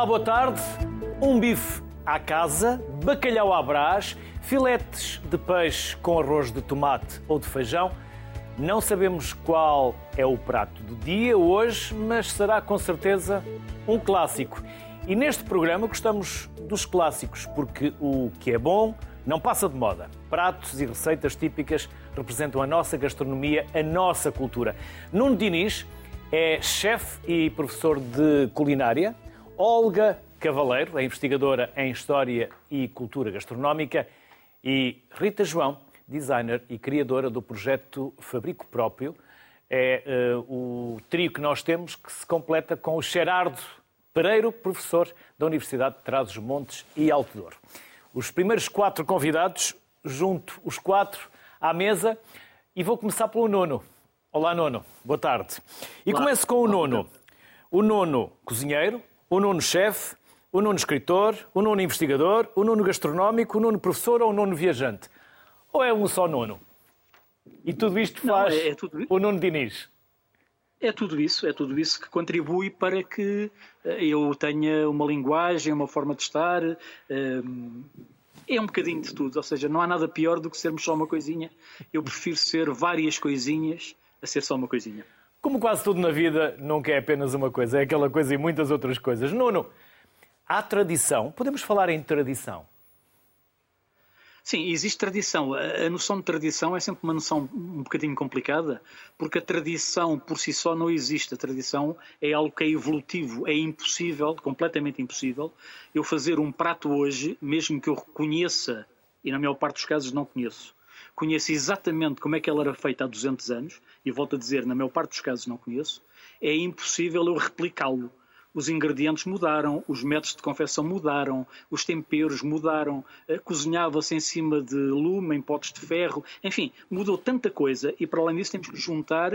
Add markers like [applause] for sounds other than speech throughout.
Olá, boa tarde. Um bife à casa, bacalhau à brás, filetes de peixe com arroz de tomate ou de feijão. Não sabemos qual é o prato do dia hoje, mas será com certeza um clássico. E neste programa gostamos dos clássicos, porque o que é bom não passa de moda. Pratos e receitas típicas representam a nossa gastronomia, a nossa cultura. Nuno Diniz é chefe e professor de culinária. Olga Cavaleiro é investigadora em História e Cultura Gastronómica. E Rita João, designer e criadora do projeto Fabrico Próprio. É uh, o trio que nós temos que se completa com o Gerardo Pereiro, professor da Universidade de Trás-os-Montes e Alto Douro. Os primeiros quatro convidados, junto os quatro à mesa, e vou começar pelo nono. Olá, nono. Boa tarde. E Olá. começo com o nono. O nono cozinheiro, o nono chefe, o nono escritor, o nono investigador, o nono gastronómico, o nono professor ou o nono viajante? Ou é um só nono? E tudo isto faz Não, é, é tudo... o nono Diniz? É tudo isso, é tudo isso que contribui para que eh, eu tenha uma linguagem, uma forma de estar. Eh, é um bocadinho de tudo, ou seja, não há nada pior do que sermos só uma coisinha. Eu prefiro ser várias coisinhas a ser só uma coisinha. Como quase tudo na vida, nunca é apenas uma coisa, é aquela coisa e muitas outras coisas. Nuno, há tradição, podemos falar em tradição? Sim, existe tradição. A noção de tradição é sempre uma noção um bocadinho complicada, porque a tradição por si só não existe. A tradição é algo que é evolutivo, é impossível, completamente impossível, eu fazer um prato hoje, mesmo que eu reconheça, e na maior parte dos casos não conheço, conheço exatamente como é que ela era feita há 200 anos, e volto a dizer, na maior parte dos casos não conheço, é impossível eu replicá-lo. Os ingredientes mudaram, os métodos de confecção mudaram, os temperos mudaram, eh, cozinhava-se em cima de lume, em potes de ferro, enfim, mudou tanta coisa e para além disso temos que juntar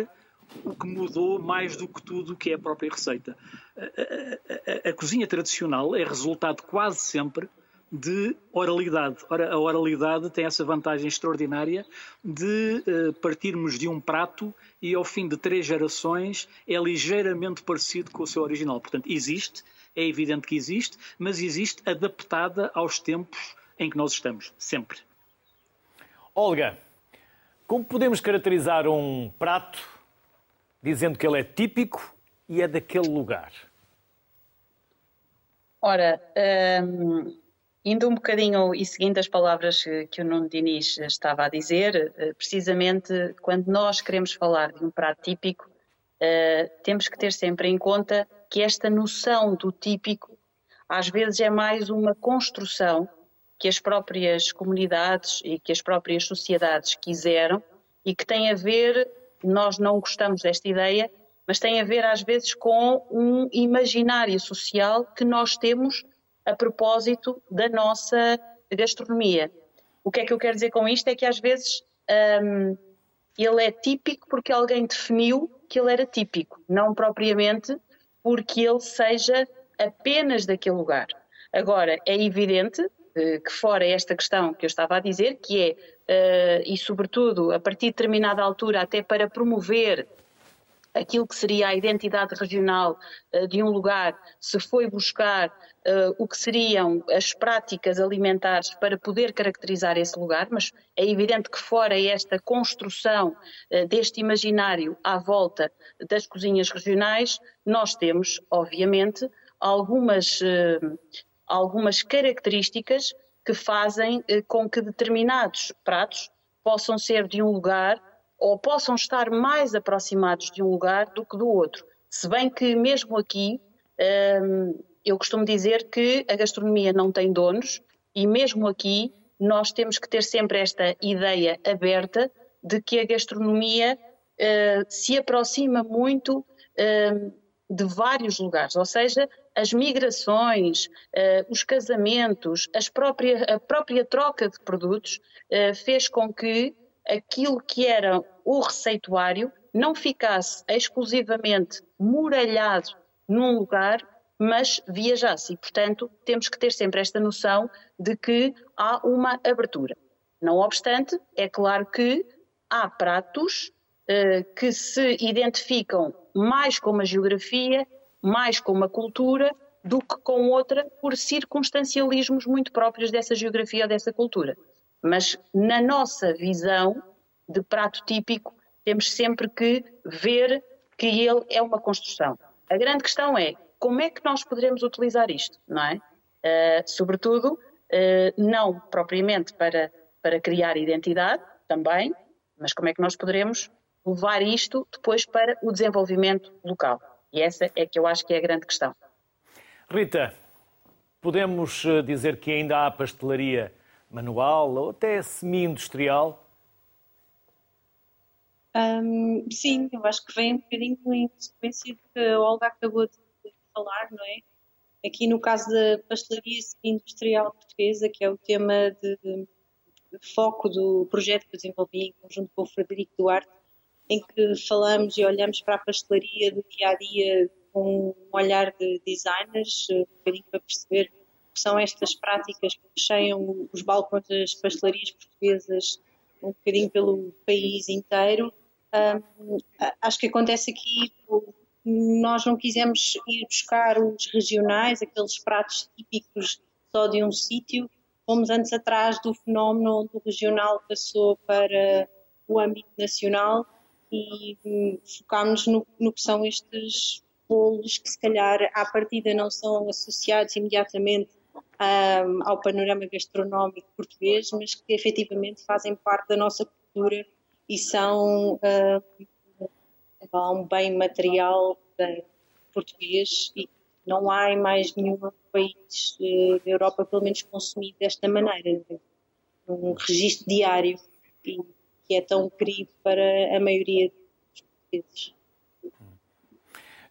o que mudou mais do que tudo que é a própria receita. A, a, a, a cozinha tradicional é resultado quase sempre de oralidade. Ora, a oralidade tem essa vantagem extraordinária de uh, partirmos de um prato e ao fim de três gerações é ligeiramente parecido com o seu original. Portanto, existe, é evidente que existe, mas existe adaptada aos tempos em que nós estamos, sempre. Olga, como podemos caracterizar um prato dizendo que ele é típico e é daquele lugar? Ora, hum, Indo um bocadinho e seguindo as palavras que o Nuno Diniz estava a dizer, eh, precisamente quando nós queremos falar de um prato típico, eh, temos que ter sempre em conta que esta noção do típico às vezes é mais uma construção que as próprias comunidades e que as próprias sociedades quiseram e que tem a ver, nós não gostamos desta ideia, mas tem a ver às vezes com um imaginário social que nós temos a propósito da nossa gastronomia. O que é que eu quero dizer com isto? É que às vezes um, ele é típico porque alguém definiu que ele era típico, não propriamente porque ele seja apenas daquele lugar. Agora, é evidente uh, que, fora esta questão que eu estava a dizer, que é, uh, e sobretudo a partir de determinada altura, até para promover aquilo que seria a identidade regional uh, de um lugar, se foi buscar uh, o que seriam as práticas alimentares para poder caracterizar esse lugar, mas é evidente que fora esta construção uh, deste imaginário à volta das cozinhas regionais, nós temos, obviamente, algumas, algumas características que fazem com que determinados pratos possam ser de um lugar ou possam estar mais aproximados de um lugar do que do outro. Se bem que, mesmo aqui, hum, eu costumo dizer que a gastronomia não tem donos e, mesmo aqui, nós temos que ter sempre esta ideia aberta de que a gastronomia uh, se aproxima muito uh, de vários lugares, ou seja, as migrações, os casamentos, a própria troca de produtos fez com que aquilo que era o receituário não ficasse exclusivamente muralhado num lugar, mas viajasse. E, portanto, temos que ter sempre esta noção de que há uma abertura. Não obstante, é claro que há pratos eh, que se identificam mais com uma geografia, mais com uma cultura, do que com outra por circunstancialismos muito próprios dessa geografia ou dessa cultura. Mas na nossa visão de prato típico, temos sempre que ver que ele é uma construção. A grande questão é como é que nós poderemos utilizar isto, não é? Uh, sobretudo, uh, não propriamente para, para criar identidade, também, mas como é que nós poderemos levar isto depois para o desenvolvimento local? E essa é que eu acho que é a grande questão. Rita, podemos eh, dizer que ainda há pastelaria manual ou até semi-industrial? Um, sim, eu acho que vem um bocadinho em consequência do que a Olga acabou de falar, não é? Aqui no caso da pastelaria industrial portuguesa, que é o tema de, de, foco do projeto que eu desenvolvi em conjunto com o Frederico Duarte, em que falamos e olhamos para a pastelaria do dia a dia com um olhar de designers, um bocadinho para perceber que são estas práticas que cheiam os balcões das pastelarias portuguesas um bocadinho pelo país inteiro. Um, acho que acontece aqui nós não quisemos ir buscar os regionais, aqueles pratos típicos só de um sítio, fomos antes atrás do fenómeno onde o regional passou para o âmbito nacional e hum, focámos no, no que são estes bolos que se calhar à partida não são associados imediatamente um, ao panorama gastronómico português, mas que efetivamente fazem parte da nossa cultura e são uh, um bem material português e não há em mais nenhum país eh, da Europa, pelo menos, consumido desta maneira, um registro diário e que é tão querido para a maioria dos portugueses.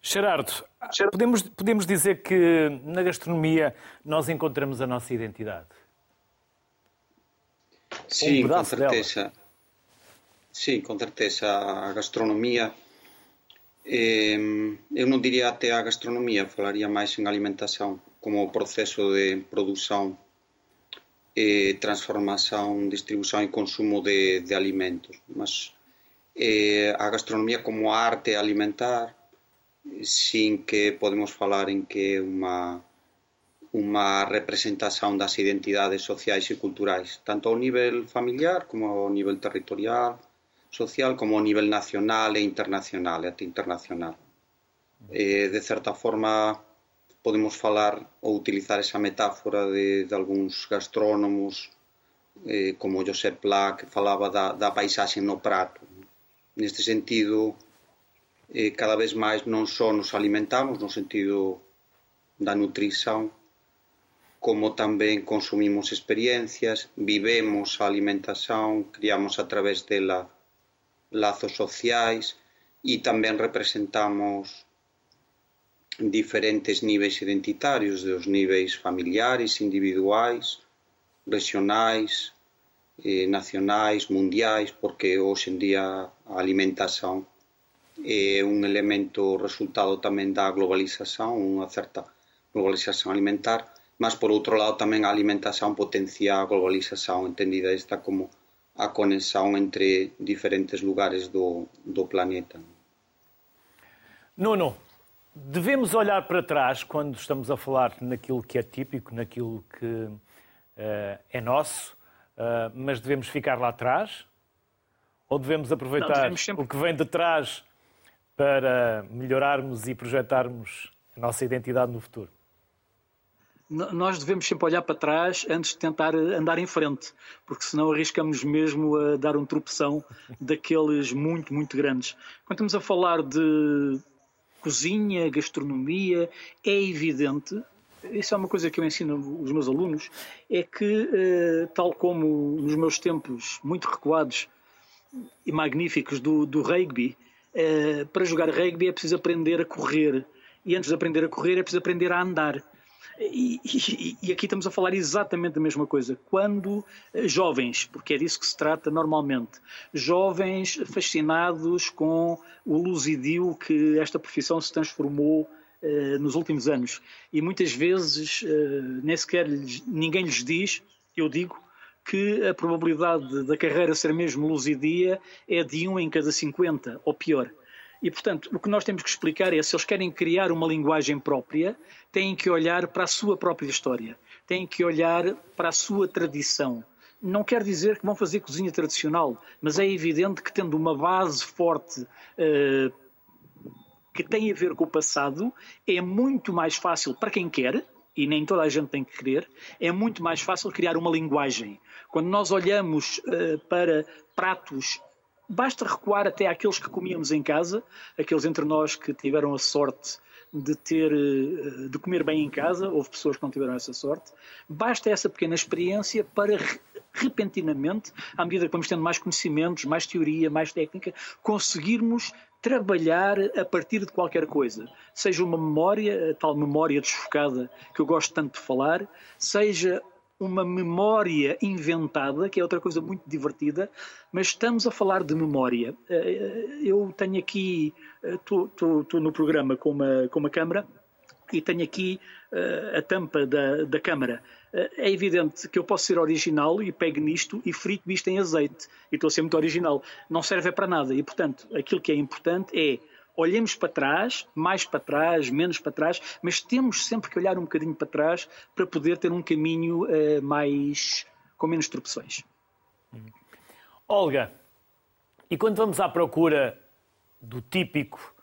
Gerardo, podemos, podemos dizer que na gastronomia nós encontramos a nossa identidade? Sim, um com certeza. Dela. Sim, com certeza. A gastronomia Eh, eu non diría até a gastronomía, falaría máis en alimentación como proceso de produción, eh, transformación, distribución e consumo de, de alimentos. Mas eh, a gastronomía como arte alimentar, sin que podemos falar en que é unha unha representación das identidades sociais e culturais, tanto ao nivel familiar como ao nivel territorial, social, como ao nivel nacional e internacional, e até internacional. Eh, de certa forma, podemos falar ou utilizar esa metáfora de, de algúns gastrónomos eh, como Josep Pla que falaba da, da paisaxe no prato. Neste sentido, eh, cada vez máis non só nos alimentamos no sentido da nutrición, como tamén consumimos experiencias, vivemos a alimentación, criamos a través dela lazos sociais e tamén representamos diferentes niveis identitarios, dos niveis familiares, individuais, regionais, eh, nacionais, mundiais, porque hoxe en día a alimentación é un elemento resultado tamén da globalización, unha certa globalización alimentar, mas por outro lado tamén a alimentación potencia a globalización, entendida esta como a conexão entre diferentes lugares do, do planeta. Nuno, devemos olhar para trás quando estamos a falar naquilo que é típico, naquilo que uh, é nosso, uh, mas devemos ficar lá atrás? Ou devemos aproveitar Não, sempre... o que vem de trás para melhorarmos e projetarmos a nossa identidade no futuro? nós devemos sempre olhar para trás antes de tentar andar em frente, porque senão arriscamos mesmo a dar um tropeção [laughs] daqueles muito, muito grandes. Quando estamos a falar de cozinha, gastronomia, é evidente, isso é uma coisa que eu ensino os meus alunos, é que, eh, tal como nos meus tempos muito recuados e magníficos do, do rugby, eh, para jogar rugby é preciso aprender a correr. E antes de aprender a correr é preciso aprender a andar. E, e, e, aqui estamos a falar exatamente a mesma coisa. Quando eh, jovens, porque é disso que se trata normalmente, jovens fascinados com o luzidio que esta profissão se transformou eh, nos últimos anos. E muitas vezes eh, nem sequer lhes, ninguém lhes diz, eu digo, que a probabilidade da carreira ser mesmo luzidia é de 1 em cada 50, ou pior. E, portanto, o que nós temos que explicar é se eles querem criar uma linguagem própria, têm que olhar para a sua própria história, têm que olhar para a sua tradição. Não quer dizer que vão fazer cozinha tradicional, mas é evidente que tendo uma base forte uh, que tem a ver com o passado, é muito mais fácil para quem quer, e nem toda a gente tem que querer, é muito mais fácil criar uma linguagem. Quando nós olhamos uh, para pratos, basta recuar até àqueles que comíamos em casa, aqueles entre nós que tiveram a sorte de ter uh, de comer bem em casa, houve pessoas que não tiveram essa sorte. Basta essa pequena experiência para repentinamente, à medida que vamos tendo mais conhecimentos, mais teoria, mais técnica, conseguirmos trabalhar a partir de qualquer coisa. Seja uma memória, a tal memória desfocada que eu gosto tanto de falar, seja uma memória inventada, que é outra coisa muito divertida, mas estamos a falar de memória. Eh, eu tenho aqui, estou eh, no programa com uma, com uma câmara e tenho aqui uh, a tampa da, da câmara. Uh, é evidente que eu posso ser original e pego nisto e frito isto em azeite. E estou a ser muito original. Não serve para nada. E, portanto, aquilo que é importante é olhemos para trás, mais para trás, menos para trás, mas temos sempre que olhar um bocadinho para trás para poder ter um caminho uh, mais com menos tropeções. Olga, e quando vamos à procura do típico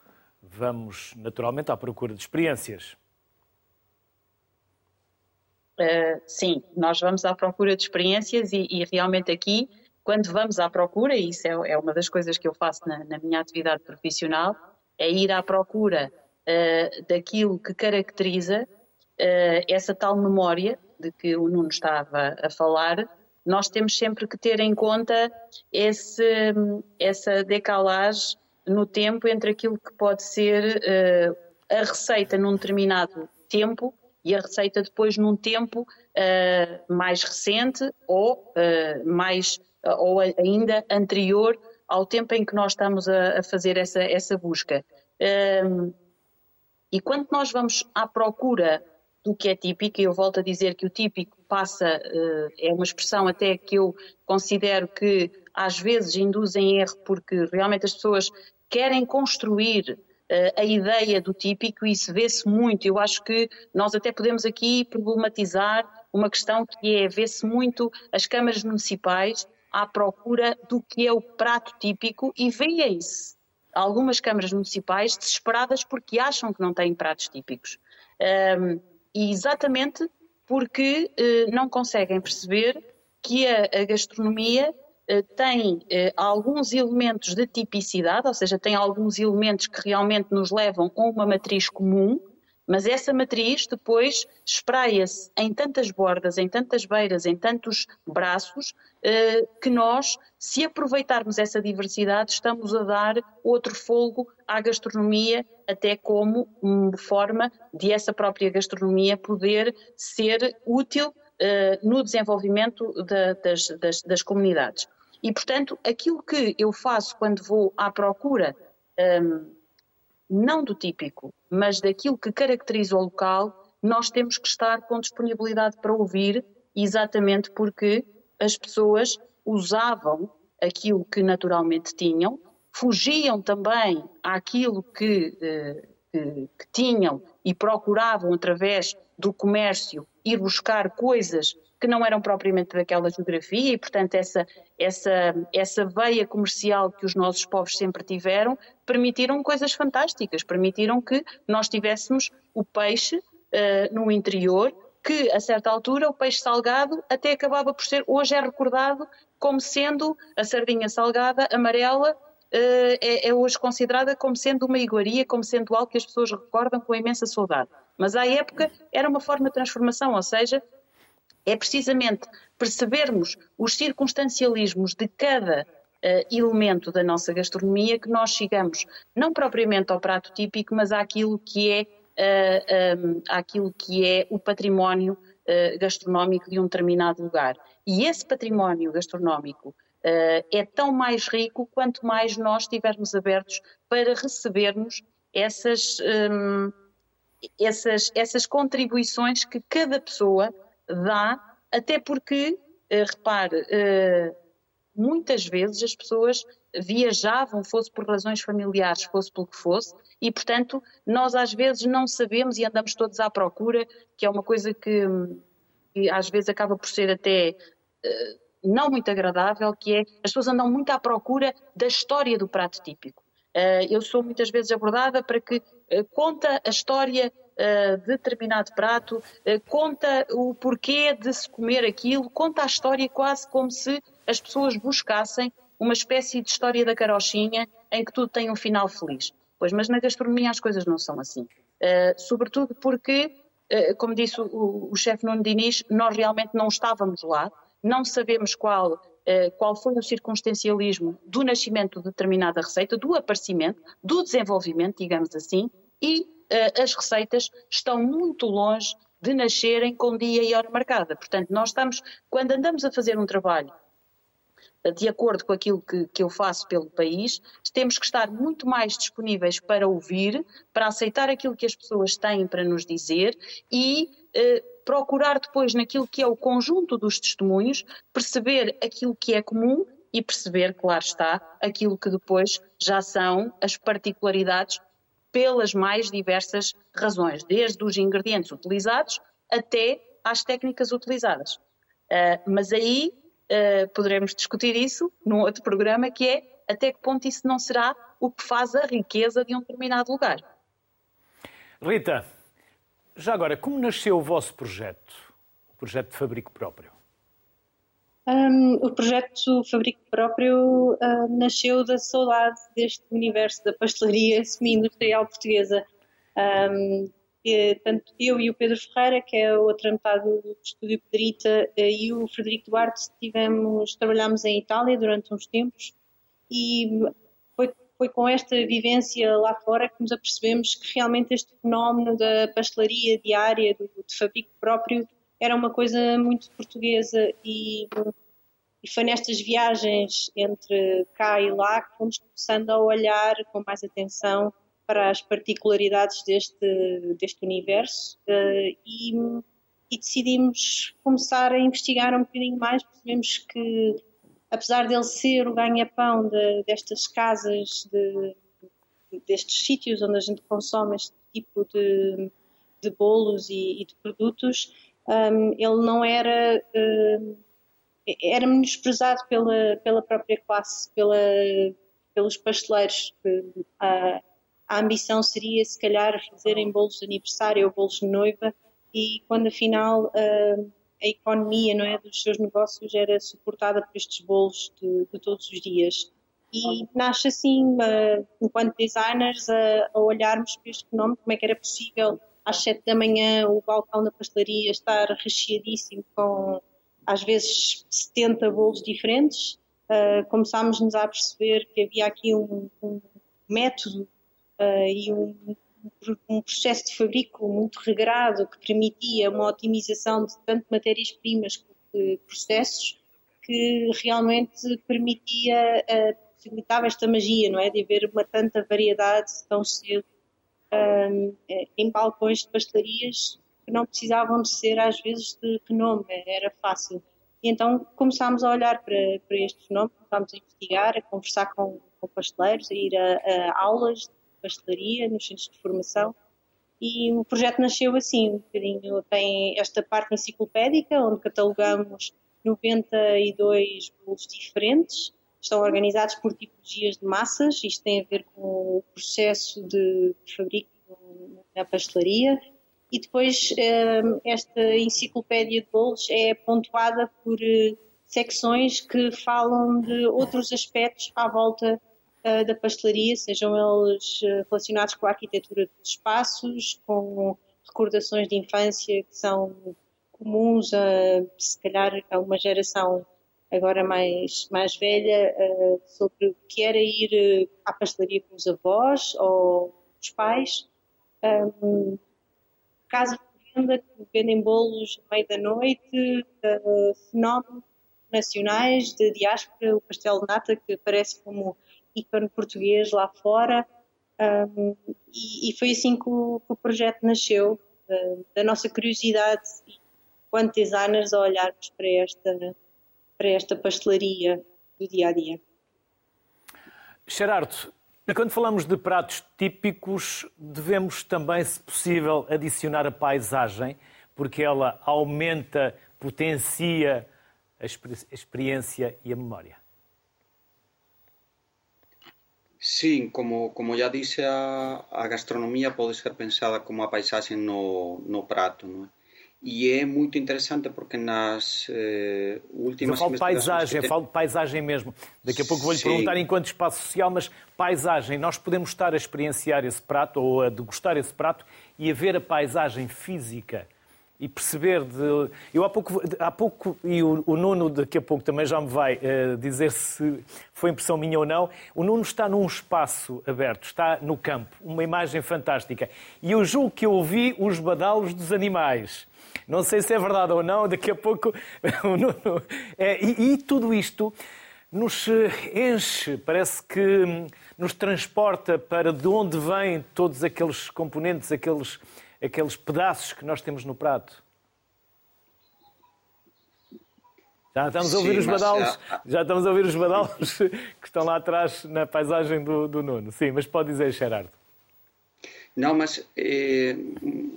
vamos naturalmente à procura de experiências. Uh, sim, nós vamos à procura de experiências e, e, realmente aqui, quando vamos à procura, e isso é, é uma das coisas que eu faço na, na, minha atividade profissional, é ir à procura uh, daquilo que caracteriza uh, essa tal memória de que o Nuno estava a falar. Nós temos sempre que ter em conta esse, essa decalagem no tempo entre aquilo que pode ser uh, a receita num determinado tempo e a receita depois num tempo uh, mais recente ou uh, mais ou ainda anterior ao tempo em que nós estamos a, a fazer essa, essa busca. Ehm, e quando nós vamos à procura do que é típico, e eu volto a dizer que o típico passa, é uma expressão até que eu considero que às vezes induzem erro porque realmente as pessoas querem construir uh, a ideia do típico e isso vê-se muito. Eu acho que nós até podemos aqui problematizar uma questão que é vê-se muito as câmaras municipais à procura do que é o prato típico e veem-se algumas câmaras municipais desesperadas porque acham que não têm pratos típicos. Um, e exatamente porque uh, não conseguem perceber que a, a gastronomia eh, tem eh, alguns elementos de tipicidade, ou seja, tem alguns elementos que realmente nos levam a uma matriz comum, mas essa matriz depois espraia-se em tantas bordas, em tantas beiras, em tantos braços, eh, que nós, se aproveitarmos essa diversidade, estamos a dar outro fogo à gastronomia, até como forma de essa própria gastronomia poder ser útil no desenvolvimento das, das, das comunidades. E, portanto, aquilo que eu faço quando vou à procura, um, não do típico, mas daquilo que caracteriza o local, nós temos que estar com disponibilidade para ouvir, exatamente porque as pessoas usavam aquilo que naturalmente tinham, fugiam também àquilo que, eh, que, que tinham e procuravam, através do comércio, ir buscar coisas que não eram propriamente daquela geografia e, portanto, essa, essa, essa veia comercial que os nossos povos sempre tiveram permitiram coisas fantásticas, permitiram que nós tivéssemos o peixe uh, no interior, que a certa altura o peixe salgado até acabava por ser, hoje é recordado como sendo a sardinha salgada amarela é, é, hoje considerada como sendo uma iguaria, como sendo algo que as pessoas recordam com imensa saudade. Mas à época era uma forma de transformação, ou seja, é precisamente percebermos os circunstancialismos de cada uh, elemento da nossa gastronomia que nós chegamos não propriamente ao prato típico, mas àquilo que é, uh, eh, um, àquilo que é o património uh, gastronómico de um determinado lugar. E esse património gastronómico é tão mais rico quanto mais nós estivermos abertos para recebermos essas, um, ehm, essas, essas contribuições que cada pessoa dá, até porque, uh, repare, uh, muitas vezes as pessoas viajavam, fosse por razões familiares, fosse pelo que fosse, e portanto nós às vezes não sabemos e andamos todos à procura, que é uma coisa que, que às vezes acaba por ser até uh, não muito agradável, que é as pessoas andam muito à procura da história do prato típico. Uh, eu sou muitas vezes abordada para que uh, conta a história uh, de determinado prato, conta o porquê de se comer aquilo, conta a história quase como se as pessoas buscassem uma espécie de história da carochinha em que tudo tem um final feliz. Pois, mas na gastronomia as coisas não são assim. sobretudo porque, como disse o, o chefe Nuno Diniz, nós realmente não estávamos lá, não sabemos qual, eh, qual foi o circunstancialismo do nascimento de determinada receita, do aparecimento, do desenvolvimento, digamos assim, e eh, as receitas estão muito longe de nascerem com dia e hora marcada. Portanto, nós estamos, quando andamos a fazer um trabalho de acordo com aquilo que, que, eu faço pelo país, temos que estar muito mais disponíveis para ouvir, para aceitar aquilo que as pessoas têm para nos dizer e eh, procurar depois naquilo que é o conjunto dos testemunhos, perceber aquilo que é comum e perceber, claro está, aquilo que depois já são as particularidades pelas mais diversas razões, desde os ingredientes utilizados até às técnicas utilizadas. Uh, mas aí uh, poderemos discutir isso num outro programa, que é até que ponto isso não será o que faz a riqueza de um determinado lugar. Rita, já agora, como nasceu o vosso projeto, o projeto de Fabrico Próprio? Um, o projeto Fabrico Próprio uh, nasceu da saudade deste universo da pastelaria semi-industrial portuguesa. Um, tanto eu e o Pedro Ferreira, que é a outra metade do Estúdio Pedrita, uh, e o Frederico Duarte tivemos, trabalhámos em Itália durante uns tempos e foi, com esta vivência lá fora que nos apercebemos que realmente este fenómeno da pastelaria diária, do, fabrico próprio, era uma coisa muito portuguesa e, e foi nestas viagens entre cá e lá que fomos começando a olhar com mais atenção para as particularidades deste, deste universo uh, e, e, decidimos começar a investigar um bocadinho mais, percebemos que apesar dele ser o ganha-pão de, destas casas, de, destes sítios onde a gente consome este tipo de, de bolos e, e de produtos, um, ele não era. Um, era menosprezado pela, pela própria classe, pela, pelos pasteleiros. A, a ambição seria, se calhar, fazerem bolos de aniversário ou bolos de noiva, e quando afinal. Um, a economia não é, dos seus negócios era suportada por estes bolos de, de todos os dias. E nasce assim, enquanto designers, uh, a olharmos para este fenómeno, como é que era possível às sete da manhã o balcão da pastelaria estar recheadíssimo com às vezes 70 bolos diferentes. Uh, começámos-nos a perceber que havia aqui um, um método uh, e um, um processo de fabrico muito regrado que permitia uma otimização de tanto matérias-primas como processos que realmente permitia, possibilitava esta magia, não é? De haver uma tanta variedade tão cedo um, em balcões de pastelarias que não precisavam de ser às vezes de renome, era fácil. E então começámos a olhar para, para este fenómeno, começámos a investigar, a conversar com, com pasteleiros, a ir a, a aulas pastelaria, nos centros de formação. E o projeto nasceu assim, um bocadinho. Tem esta parte enciclopédica, onde catalogamos 92 bolos diferentes. Estão organizados por tipologias de massas. Isto tem a ver com o processo de fabrico na pastelaria. E depois eh, esta enciclopédia de bolos é pontuada por eh, secções que falam de outros aspectos à volta uh, da pastelaria, sejam eles uh, relacionados com a arquitetura dos espaços, com recordações de infância que são comuns a, se calhar, a uma geração agora mais, mais velha, uh, sobre o que era ir à pastelaria com os avós ou os pais. Um, de venda que vendem bolos no meio da noite, uh, fenómenos nacionais de diáspora, o pastel de nata que aparece como ícone português lá fora. Um, e, e, foi assim que o, que o projeto nasceu, uh, da nossa curiosidade enquanto designers a olharmos para esta, para esta pastelaria do dia a dia. Gerardo, e quando falamos de pratos típicos, devemos também, se possível, adicionar a paisagem, porque ela aumenta, potencia a experiência e a memória. Sim, como, como já disse, a, a gastronomia pode ser pensada como a paisagem no, no prato, não é? E é muito interessante porque nas eh, últimas... Eu falo de paisagem, eu falo de paisagem mesmo. Daqui a pouco vou-lhe perguntar enquanto espaço social, mas paisagem, nós podemos estar a experienciar esse prato ou a degustar esse prato e a ver a paisagem física e perceber de... Eu há pouco, há pouco e o, o Nuno daqui a pouco também já me vai uh, dizer se foi impressão minha ou não, o Nuno está num espaço aberto, está no campo, uma imagem fantástica. E eu julgo que eu ouvi os badalos dos animais. Não sei se é verdade ou não, daqui a pouco. [laughs] É, e, e tudo isto nos enche, parece que nos transporta para de onde vêm todos aqueles componentes, aqueles, aqueles pedaços que nós temos no prato. Já estamos a ouvir Sim, os badalos, já estamos a ouvir os badalos [laughs] que estão lá atrás na paisagem do, do Nuno. Sim, mas pode dizer, Gerardo. Não, mas eh,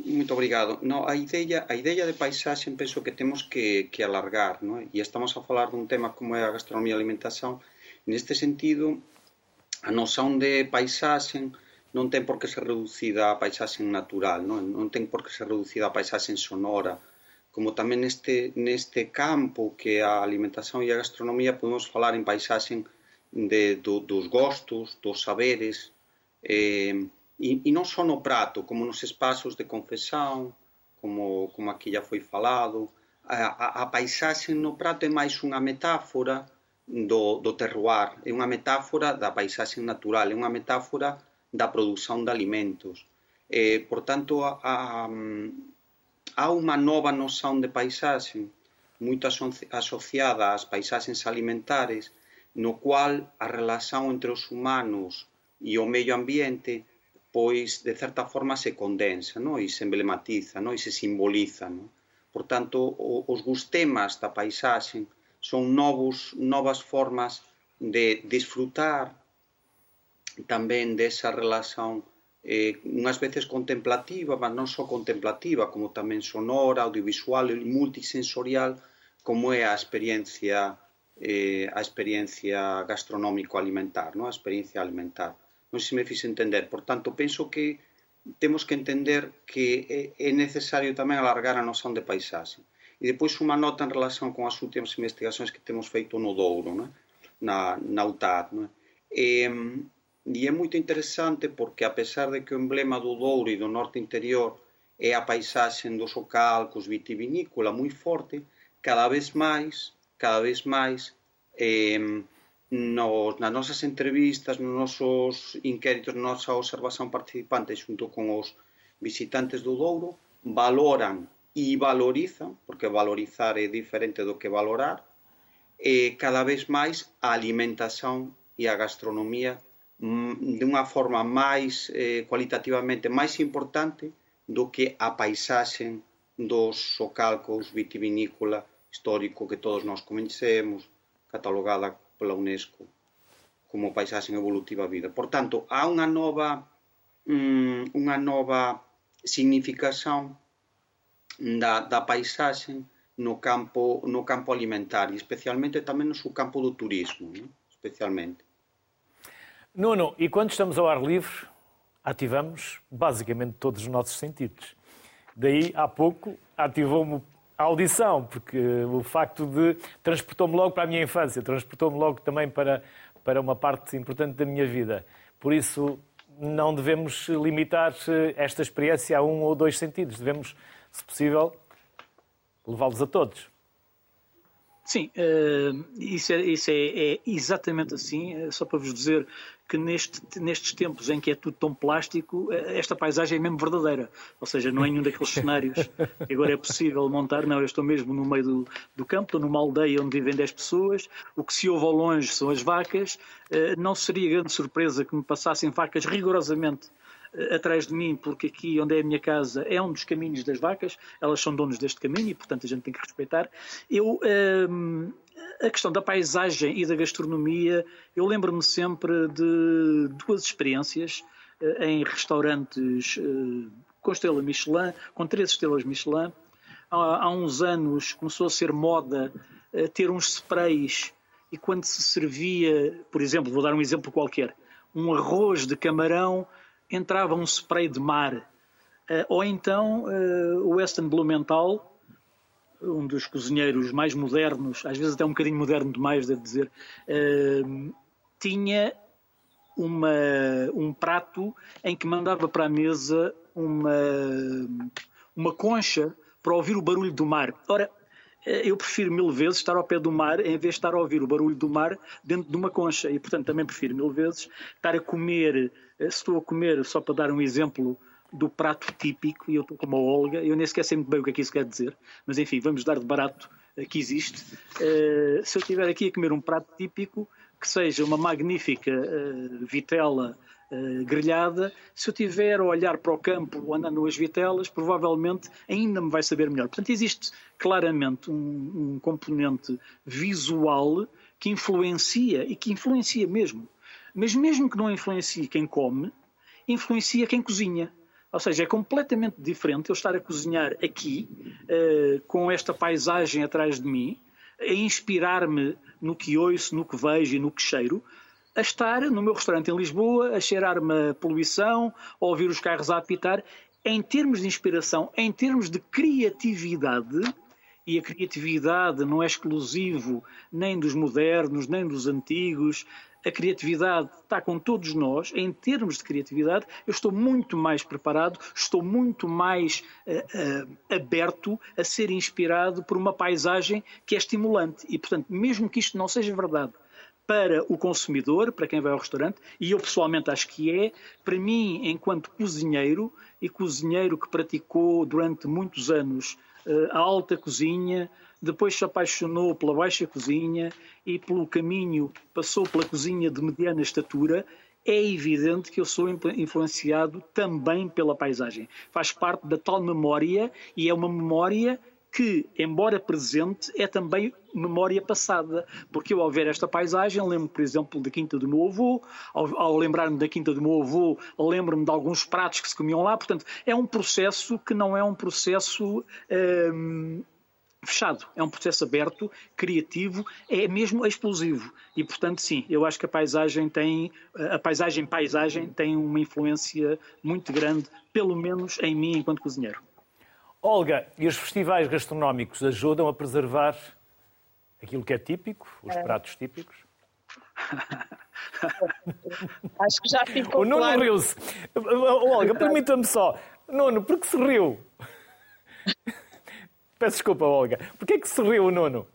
muito obrigado. No, a ideia a ideia de paisaxe penso que temos que, que alargar, non? E estamos a falar dun tema como é a gastronomía e a alimentación. Neste sentido, a noción de paisaxe non ten por que ser reducida a paisaxe natural, non? non ten por que ser reducida a paisaxe sonora, como tamén neste, neste campo que a alimentación e a gastronomía podemos falar en paisaxe de, do, dos gostos, dos saberes, eh, E, e non só no prato, como nos espazos de confesión, como, como aquí já foi falado, a, a, a paisaxe no prato é máis unha metáfora do, do terroir, é unha metáfora da paisaxe natural, é unha metáfora da produción de alimentos. Eh, por tanto, a, a, há unha nova noción de paisaxe, moito asociada ás paisaxes alimentares, no cual a relación entre os humanos e o medio ambiente pois de certa forma se condensa, no? e se emblematiza, no? e se simboliza. No? Por tanto, o, os gustemas da paisaxe son novos, novas formas de disfrutar tamén desa relación eh, unhas veces contemplativa, mas non só contemplativa, como tamén sonora, audiovisual e multisensorial, como é a experiencia eh, experiencia gastronómico-alimentar, no? a experiencia alimentar non se me fixe entender. Por tanto, penso que temos que entender que é necesario tamén alargar a noción de paisaxe. E depois unha nota en relación con as últimas investigacións que temos feito no Douro, né? na, na UTAD. E é moito interesante porque a pesar de que o emblema do Douro e do norte interior é a paisaxe dos ocalcos vitivinícola moi forte, cada vez máis, cada vez máis, eh, nos, nas nosas entrevistas, nos nosos inquéritos, na nosa observación participante xunto con os visitantes do Douro, valoran e valorizan, porque valorizar é diferente do que valorar, e cada vez máis a alimentación e a gastronomía Mm, de unha forma máis eh, cualitativamente máis importante do que a paisaxen dos socalcos vitivinícola histórico que todos nós coñecemos, catalogada pola UNESCO como paisaxe evolutiva vida. Por tanto, há unha nova mm, unha nova significación da, da paisaxe no campo no campo alimentario, especialmente tamén no seu campo do turismo, né? especialmente Nuno, e quando estamos ao ar livre, ativamos basicamente todos os nossos sentidos. Daí, há pouco, ativou-me a audição, porque o facto de transportou-me logo para a minha infância, transportou-me logo também para, para uma parte importante da minha vida. Por isso, não devemos limitar esta experiência a um ou dois sentidos. Devemos, se possível, levá-los a todos. Sim, uh, isso, é, isso é, é, exatamente assim. Eh, só para vos dizer que neste, nestes tempos em que é tudo tão plástico, eh, esta paisagem é mesmo verdadeira. Ou seja, não é nenhum daqueles [laughs] cenários que agora é possível montar. Não, eu estou mesmo no meio do, do campo, estou numa aldeia onde vivem 10 pessoas. O que se ouve ao longe são as vacas. Não seria grande surpresa que me passassem vacas rigorosamente atrás de mim, porque aqui onde é a minha casa é um dos caminhos das vacas, elas são donos deste caminho e, portanto, a gente tem que respeitar. Eu, hum, a questão da paisagem e da gastronomia, eu lembro-me sempre de duas experiências eh, em restaurantes eh, com estrela Michelin, com três estrelas Michelin. Há, uns anos começou a ser moda eh, ter uns sprays e quando se servia, por exemplo, vou dar um exemplo qualquer, um arroz de camarão, entrava um spray de mar. Ou então o Weston Blumenthal, um dos cozinheiros mais modernos, às vezes até um bocadinho moderno demais, devo dizer, uh, tinha uma, um prato em que mandava para a mesa uma, uma concha para ouvir o barulho do mar. Ora, eh, eu prefiro mil vezes estar ao pé do mar em vez de estar a ouvir o barulho do mar dentro de uma concha. E, portanto, também prefiro mil vezes estar a comer, eh, se estou a comer, só para dar um exemplo, do prato típico, e eu estou como a Olga, eu nem sequer sei muito bem o que é que isso quer dizer, mas enfim, vamos dar de barato que existe. Uh, se eu estiver aqui a comer um prato típico, que seja uma magnífica uh, vitela grelhada, se eu estiver a olhar para o campo andando nas vitelas, provavelmente ainda me vai saber melhor. Portanto, existe claramente um, um componente visual que influencia, e que influencia mesmo. Mas mesmo que não influencie quem come, influencia quem cozinha. Ou seja, é completamente diferente eu estar a cozinhar aqui, uh, com esta paisagem atrás de mim, a inspirar-me no que ouço, no que vejo e no que cheiro, a estar no meu restaurante em Lisboa, a cheirar-me a poluição, a ouvir os carros a apitar. Em termos de inspiração, em termos de criatividade, e a criatividade não é exclusivo nem dos modernos, nem dos antigos, a criatividade está com todos nós, em termos de criatividade, eu estou muito mais preparado, estou muito mais uh, uh, aberto a ser inspirado por uma paisagem que é estimulante. E, portanto, mesmo que isto não seja verdade para o consumidor, para quem vai ao restaurante, e eu pessoalmente acho que é, para mim, enquanto cozinheiro, e cozinheiro que praticou durante muitos anos a alta cozinha, depois se apaixonou pela baixa cozinha e pelo caminho passou pela cozinha de mediana estatura, é evidente que eu sou influenciado também pela paisagem. Faz parte da tal memória e é uma memória que, embora presente, é também memória passada. Porque eu, ao ver esta paisagem, lembro, por exemplo, da Quinta do meu avô, ao, ao lembrar-me da Quinta do meu avô, lembro-me de alguns pratos que se comiam lá. Portanto, é um processo que não é um processo. Hum, fechado, é um processo aberto, criativo, é mesmo explosivo. E, portanto, sim, eu acho que a paisagem tem, a paisagem paisagem tem uma influência muito grande, pelo menos em mim enquanto cozinheiro. Olga, e os festivais gastronómicos ajudam a preservar aquilo que é típico, os é. pratos típicos? [laughs] Acho que já ficou O Nuno claro. riu-se. Olga, permita-me só. Nuno, por que se riu? Peço desculpa, Olga. Porquê é que se riu o Nuno?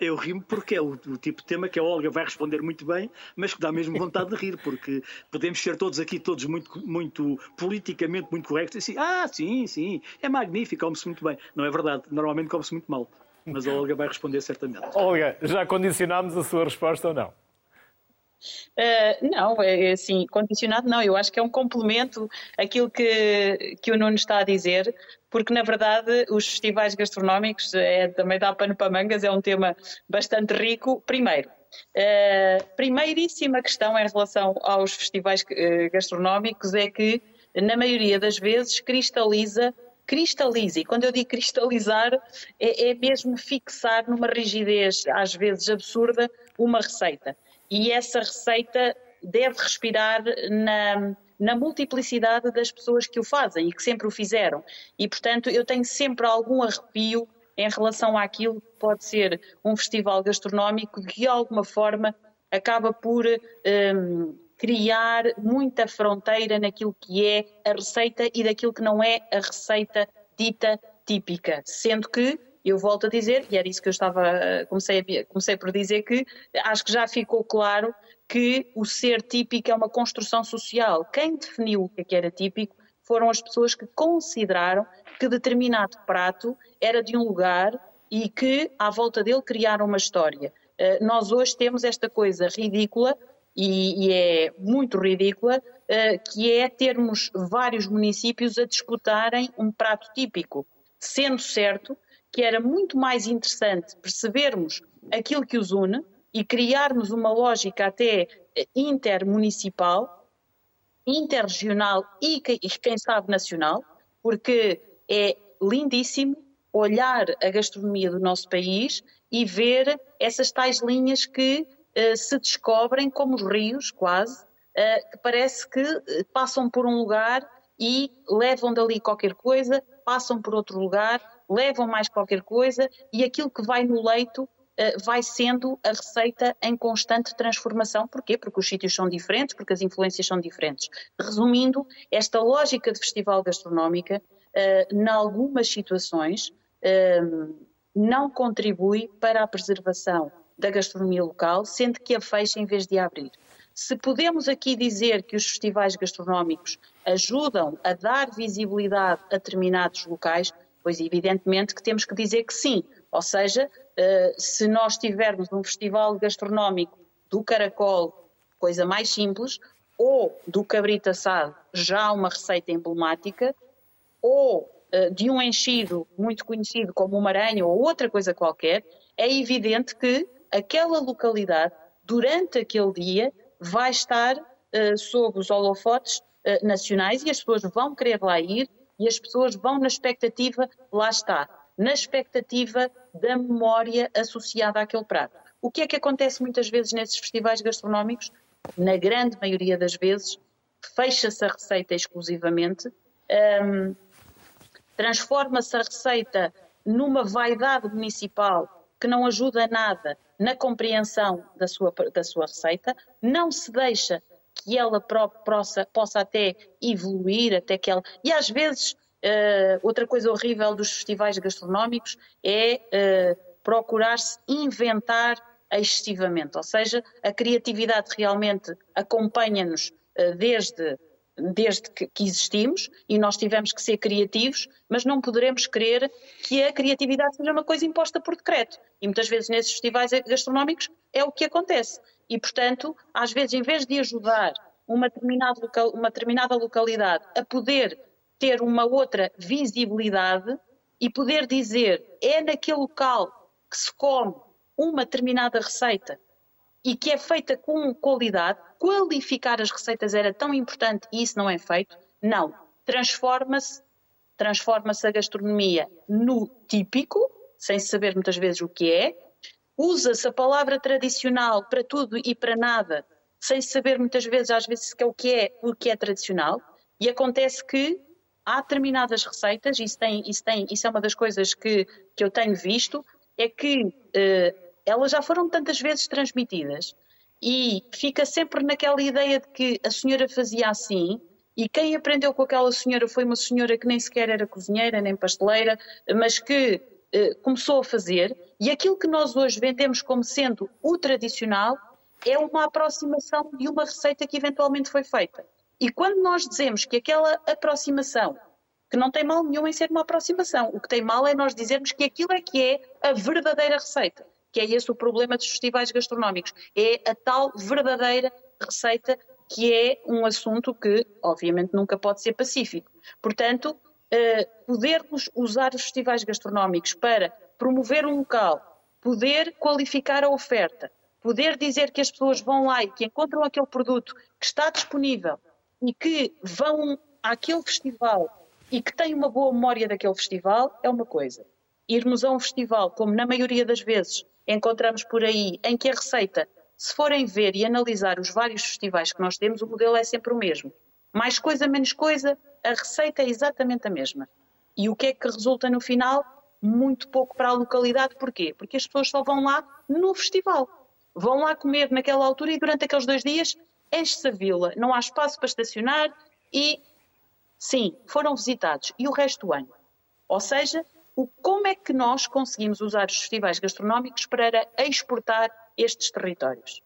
Eu rimo porque é o, o, tipo de tema que a Olga vai responder muito bem, mas que dá mesmo vontade de rir, porque podemos ser todos aqui, todos muito, muito politicamente muito corretos, e assim, ah, sim, sim, é magnífico, come-se muito bem. Não é verdade, normalmente come-se muito mal. Mas a Olga vai responder certamente. Olga, já condicionámos a sua resposta ou não? Uh, não, é, é assim, condicionado não, eu acho que é um complemento aquilo que, que o Nuno está a dizer, porque na verdade os festivais gastronómicos é, também dá pano para mangas, é um tema bastante rico. Primeiro, uh, primeiríssima questão em relação aos festivais gastronómicos é que, na maioria das vezes, cristaliza cristaliza. E quando eu digo cristalizar, é, é mesmo fixar numa rigidez, às vezes absurda, uma receita e essa receita deve respirar na, na multiplicidade das pessoas que o fazem e que sempre o fizeram. E, portanto, eu tenho sempre algum arrepio em relação àquilo que pode ser um festival gastronómico que, de alguma forma, acaba por um, criar muita fronteira naquilo que é a receita e daquilo que não é a receita dita típica. Sendo que eu volto a dizer, e era isso que eu estava, comecei, comecei por dizer que acho que já ficou claro que o ser típico é uma construção social. Quem definiu o que é era típico foram as pessoas que consideraram que determinado prato era de um lugar e que à volta dele criaram uma história. Eh, nós hoje temos esta coisa ridícula e, e é muito ridícula, eh, que é termos vários municípios a disputarem um prato típico, sendo certo que era muito mais interessante percebermos aquilo que os une e criarmos uma lógica até intermunicipal, interregional e, quem sabe, nacional, porque é lindíssimo olhar a gastronomia do nosso país e ver essas tais linhas que uh, se descobrem como os rios, quase, uh, que parece que eh, passam por um lugar e levam dali qualquer coisa, passam por outro lugar, levam mais qualquer coisa e aquilo que vai no leito vai sendo a receita em constante transformação. Porquê? Porque os sítios são diferentes, porque as influências são diferentes. Resumindo, esta lógica de festival gastronómica, em algumas situações, não contribui para a preservação da gastronomia local, sendo que a fecha em vez de a abrir. Se podemos aqui dizer que os festivais gastronómicos ajudam a dar visibilidade a determinados locais, pois evidentemente que temos que dizer que sim. Ou seja, eh, se nós tivermos um festival gastronómico do caracol, coisa mais simples, ou do cabrito assado, já uma receita emblemática, ou eh, de um enchido muito conhecido como o Maranhão ou outra coisa qualquer, é evidente que aquela localidade, durante aquele dia, vai estar uh, sob os holofotes nacionais e as pessoas vão querer lá ir e as pessoas vão na expectativa, lá está, na expectativa da memória associada àquele prato. O que é que acontece muitas vezes nesses festivais gastronómicos? Na grande maioria das vezes, fecha-se a receita exclusivamente. Um, transforma-se a receita numa vaidade municipal que não ajuda nada na compreensão da sua, da sua receita, não se deixa que ela possa, possa até evoluir, até que ela. E às vezes, uh, outra coisa horrível dos festivais gastronómicos é uh, procurar-se inventar excessivamente, ou seja, a criatividade realmente acompanha-nos uh, desde desde que, existimos e nós tivemos que ser criativos, mas não poderemos querer que a criatividade seja uma coisa imposta por decreto. E muitas vezes nesses festivais gastronómicos é o que acontece. E, portanto, às vezes, em vez de ajudar uma determinada, local, uma determinada localidade a poder ter uma outra visibilidade e poder dizer é naquele local que se come uma determinada receita e que é feita com qualidade, qualificar as receitas era tão importante e isso não é feito? Não. Transforma-se transforma-se a gastronomia no típico, sem saber muitas vezes o que é, usa-se a palavra tradicional para tudo e para nada, sem saber muitas vezes, às vezes, o que é o que é tradicional, e acontece que há determinadas receitas, isso, tem, isso, tem, isso é uma das coisas que, que eu tenho visto, é que eh, elas já foram tantas vezes transmitidas e fica sempre naquela ideia de que a senhora fazia assim e quem aprendeu com aquela senhora foi uma senhora que nem sequer era cozinheira nem pasteleira, mas que eh, começou a fazer e aquilo que nós hoje vendemos como sendo o tradicional é uma aproximação de uma receita que eventualmente foi feita. E quando nós dizemos que aquela aproximação, que não tem mal nenhum em ser uma aproximação, o que tem mal é nós dizermos que aquilo é que é a verdadeira receita que é esse o problema dos festivais gastronómicos. É a tal verdadeira receita que é um assunto que, obviamente, nunca pode ser pacífico. Portanto, podermos usar os festivais gastronómicos para promover um local, poder qualificar a oferta, poder dizer que as pessoas vão lá e que encontram aquele produto que está disponível e que vão àquele festival e que têm uma boa memória daquele festival, é uma coisa. Irmos a um festival, como na maioria das vezes encontramos por aí, em que a receita, se forem ver e analisar os vários festivais que nós temos, o modelo é sempre o mesmo. Mais coisa, menos coisa, a receita é exatamente a mesma. E o que é que resulta no final? Muito pouco para a localidade. Porquê? Porque as pessoas só vão lá no festival. Vão lá comer naquela altura e durante aqueles dois dias enche-se a vila. Não há espaço para estacionar e, sim, foram visitados. E o resto do ano? Ou seja, o como é que nós conseguimos usar os festivais gastronómicos para exportar estes territórios.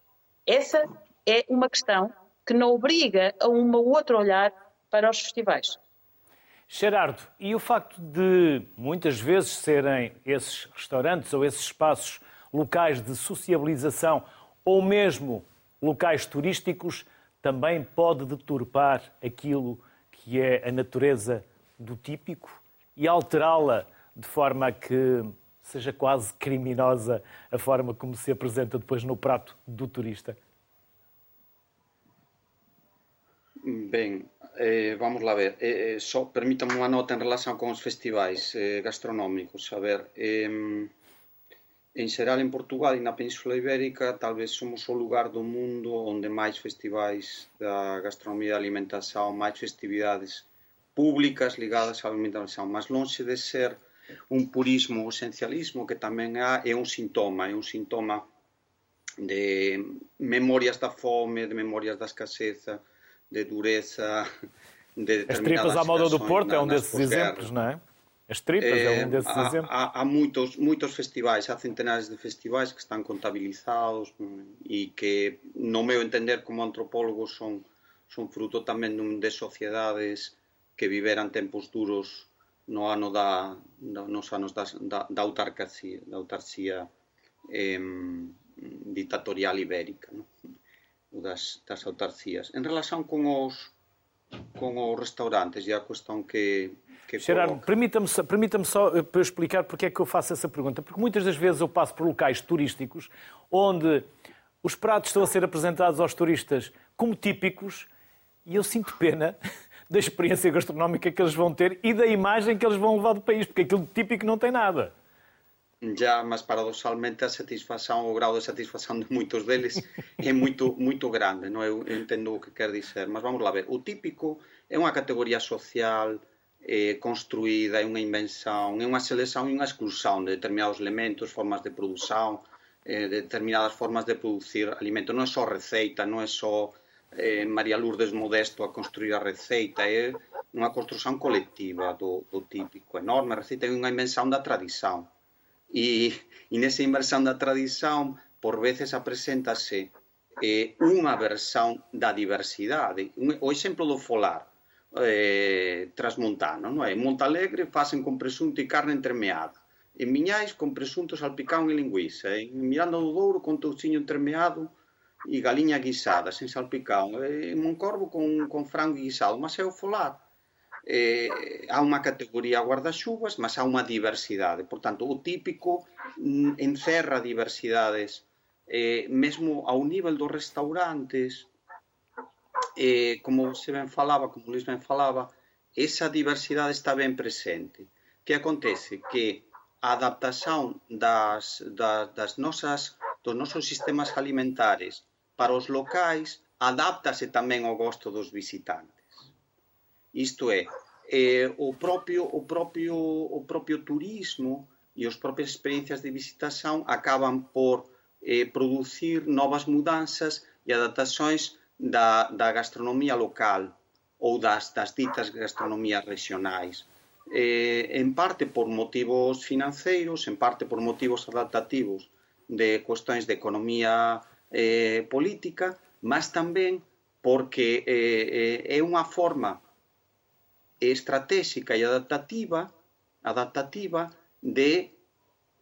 Essa é uma questão que não obriga a uma outro olhar para os festivais. Gerardo, e o facto de muitas vezes serem esses restaurantes ou esses espaços locais de sociabilização ou mesmo locais turísticos também pode deturpar aquilo que é a natureza do típico e alterá-la de forma a que seja quase criminosa a forma como se apresenta depois no prato do turista? Ben, eh, vamos lá ver, eh, eh, só permítame unha nota en relación con os festivais eh, gastronómicos, a ver, eh, en xeral en Portugal e na Península Ibérica talvez somos o lugar do mundo onde máis festivais da gastronomía e alimentación, máis festividades públicas ligadas á alimentación, máis lonxe de ser un purismo ou esencialismo que tamén é, é un sintoma, é un sintoma de memorias da fome, de memorias da escaseza, de dureza de As tripas à moda do Porto na, é um desses exemplos, não é? As tripas é, é um eh, desses há, exemplos. Há, há muitos, muitos festivais, há centenares de festivais que estão contabilizados e que, no meu entender, como antropólogo, son, son fruto tamén dun de sociedades que viveran tempos duros no ano da, no, nos anos da, da, da autarquía, da autarquía eh, ditatorial ibérica. Non? Das, das autarcías. En relación con os con os restaurantes e a questão que que Gerardo, permita-me permita só eh, para explicar porque é que eu faço essa pergunta. Porque muitas das vezes eu passo por locais turísticos onde os pratos estão a ser apresentados aos turistas como típicos e eu sinto pena [laughs] da experiência gastronómica que eles vão ter e da imagem que eles vão levar do país, porque aquilo típico não tem nada. Já, mas paradoxalmente a satisfação, o grau de satisfação de muitos deles é muito, muito grande, não? Eu entendo o que quer dizer, mas vamos lá ver. O típico é uma categoria social eh, construída, é uma invenção, é uma seleção e uma exclusão de determinados elementos, formas de produção, eh, de determinadas formas de produzir alimento. Não é só receita, não é só eh, María Lourdes Modesto a construir a receita, é unha construción colectiva do, do típico enorme, a receita é unha invención da tradición. E, e nesa inversión da tradición, por veces apreséntase eh, versión da diversidade. Un, o exemplo do folar eh, trasmontano, non é? En Montalegre facen con presunto e carne entremeada. En Miñais con presunto salpicón e lingüiza. En Miranda do Douro con touchiño entremeado e galiña guisada, sen salpicón, e Moncorvo con frango guisado, mas é o folar. eh, há unha categoría guardaxuvas, mas há unha diversidade. Por tanto, o típico mm, encerra diversidades, eh, mesmo ao nivel dos restaurantes, eh, como se ben falaba, como Luis ben falaba, esa diversidade está ben presente. Que acontece? Que a adaptación das, das, das nosas, dos nosos sistemas alimentares para os locais adáptase tamén ao gosto dos visitantes. Isto é, eh, o propio o propio o propio turismo e as propias experiencias de visitación acaban por eh, producir novas mudanzas e adaptações da, da gastronomía local ou das, das ditas gastronomías regionais. Eh, en parte por motivos financeiros, en parte por motivos adaptativos de cuestións de economía eh, política, mas tamén porque eh, eh, é unha forma estratégica e adaptativa, adaptativa de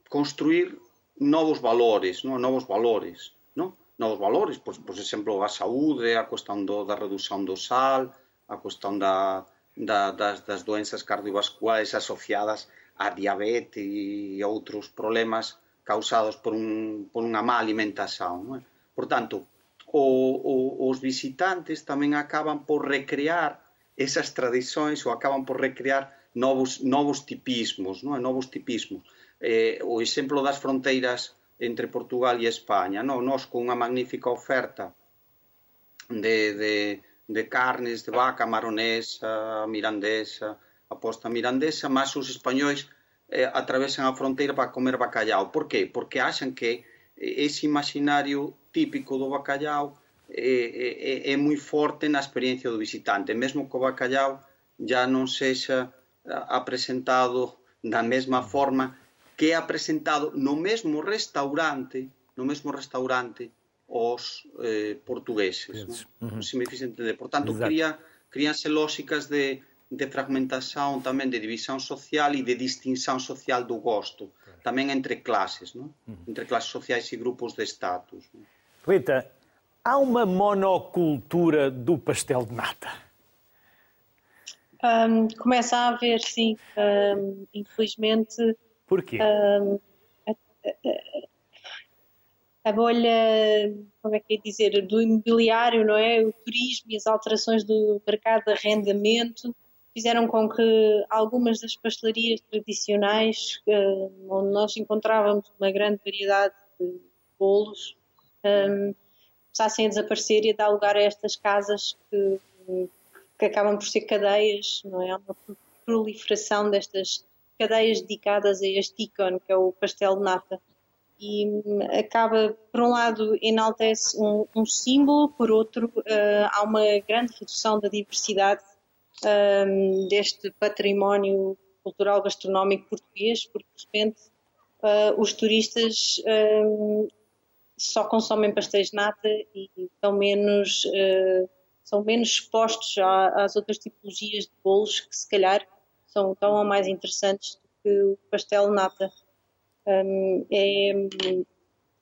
construir novos valores, non? novos valores, non? novos valores, por, por exemplo, a saúde, a cuestión do, da reducción do sal, a cuestión da, da, das, das doenças cardiovasculares asociadas a diabetes e outros problemas causados por, un, por unha má alimentación. Non é? Por tanto, o, o, os visitantes tamén acaban por recrear esas tradicións ou acaban por recrear novos, novos tipismos, non? novos tipismos. Eh, o exemplo das fronteiras entre Portugal e España. Non? Nos con unha magnífica oferta de, de, de carnes de vaca maronesa, mirandesa, aposta mirandesa, mas os españois eh, atravesan a fronteira para comer bacallao. Por qué? Porque achan que ese imaginario típico do bacallao é, é, é moi forte na experiencia do visitante. Mesmo que o bacallau já non sexa apresentado da mesma forma que é apresentado no mesmo restaurante, no mesmo restaurante os eh, portugueses. Yes. Uh -huh. Se me fixe entender. Por tanto, cría, críanse lógicas de, de fragmentación tamén de división social e de distinción social do gosto, tamén entre clases, non? entre clases sociais e grupos de estatus. Non? Rita, há uma monocultura do pastel de nata? Um, começa a haver, sim. Um, infelizmente. Porquê? Um, a bolha, como é que é dizer, do imobiliário, não é? O turismo e as alterações do mercado de arrendamento fizeram com que algumas das pastelarias tradicionais, onde nós encontrávamos uma grande variedade de bolos, um, começassem a desaparecer e a dar lugar a estas casas que, que acabam por ser cadeias, não é? Uma proliferação destas cadeias dedicadas a este ícone que é o pastel de nata. E hum, acaba, por um lado, enaltece um, um símbolo, por outro, uh, há uma grande redução da diversidade um, deste património cultural gastronómico português, porque de repente uh, os turistas um, só consomem pastéis de nata e estão menos, uh, são menos expostos às outras tipologias de bolos que se calhar são tão ou mais interessantes do que o pastel de nata. Um, é,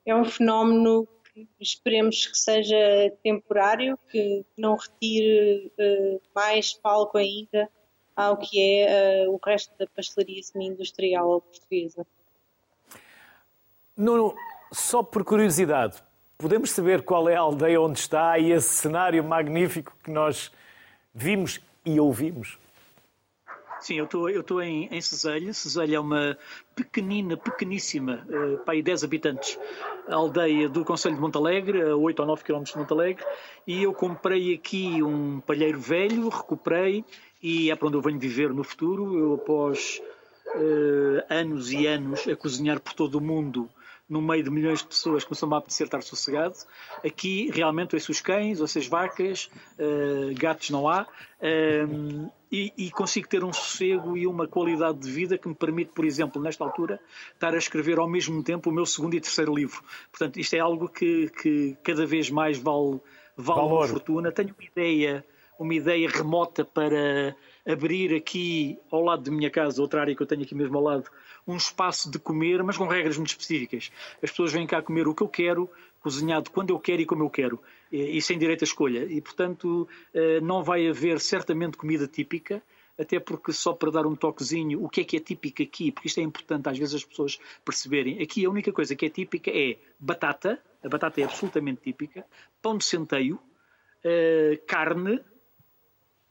é um fenómeno que esperemos que seja temporário, que não retire uh, mais palco ainda ao que é uh, o resto da pastelaria semi-industrial portuguesa. Nuno, só por curiosidade, podemos saber qual é a aldeia onde está e esse cenário magnífico que nós vimos e ouvimos? Sim, eu estou eu estou em, em Ceselha. Ceselha é uma pequenina, pequeníssima, uh, para aí 10 habitantes, aldeia do Conselho de Montalegre, a 8 ou 9 km de Montalegre, e eu comprei aqui um palheiro velho, recuperei, e é para onde eu venho viver no futuro. Eu, após uh, anos e anos a cozinhar por todo o mundo, no meio de milhões de pessoas, começou-me a apetecer estar sossegado. Aqui realmente ouço os cães, ouço as vacas, uh, gatos não há, um, e, e, consigo ter um sossego e uma qualidade de vida que me permite, por exemplo, nesta altura, estar a escrever ao mesmo tempo o meu segundo e terceiro livro. Portanto, isto é algo que, que cada vez mais vale, vale uma fortuna. Tenho uma ideia, uma ideia remota para abrir aqui ao lado de minha casa, outra área que eu tenho aqui mesmo ao lado, um espaço de comer, mas com regras muito específicas. As pessoas vêm cá comer o que eu quero, cozinhado quando eu quero e como eu quero, e sem direito à escolha. E, portanto, eh, não vai haver certamente comida típica, até porque só para dar um toquezinho, o que é que é típico aqui, porque isto é importante às vezes as pessoas perceberem. Aqui a única coisa que é típica é batata, a batata é absolutamente típica, pão de centeio, eh, carne,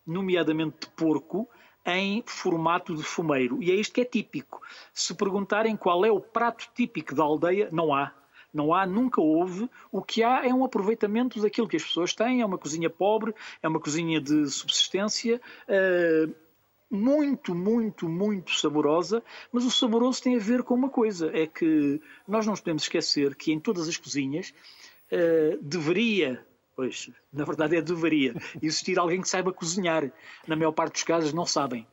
nomeadamente de porco, em formato de fumeiro. E é isto que é típico. Se perguntarem qual é o prato típico da aldeia, não há. Não há, nunca houve. O que há é um aproveitamento daquilo que as pessoas têm. É uma cozinha pobre, é uma cozinha de subsistência. Uh, muito, muito, muito saborosa, mas o saboroso tem a ver com uma coisa: é que nós não podemos esquecer que em todas as cozinhas uh, deveria Pois, na verdade é deveria existir alguém que saiba cozinhar. Na maior parte dos casos não sabem.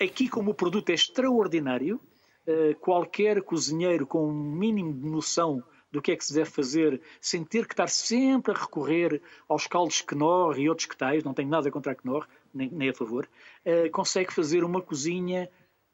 Aqui, como o produto é extraordinário, eh, qualquer cozinheiro com um mínimo de noção do que é que se deve fazer, sem ter que estar sempre a recorrer aos caldos Knorr e outros que tais, não tenho nada contra a Knorr, nem, a favor, eh, consegue fazer uma cozinha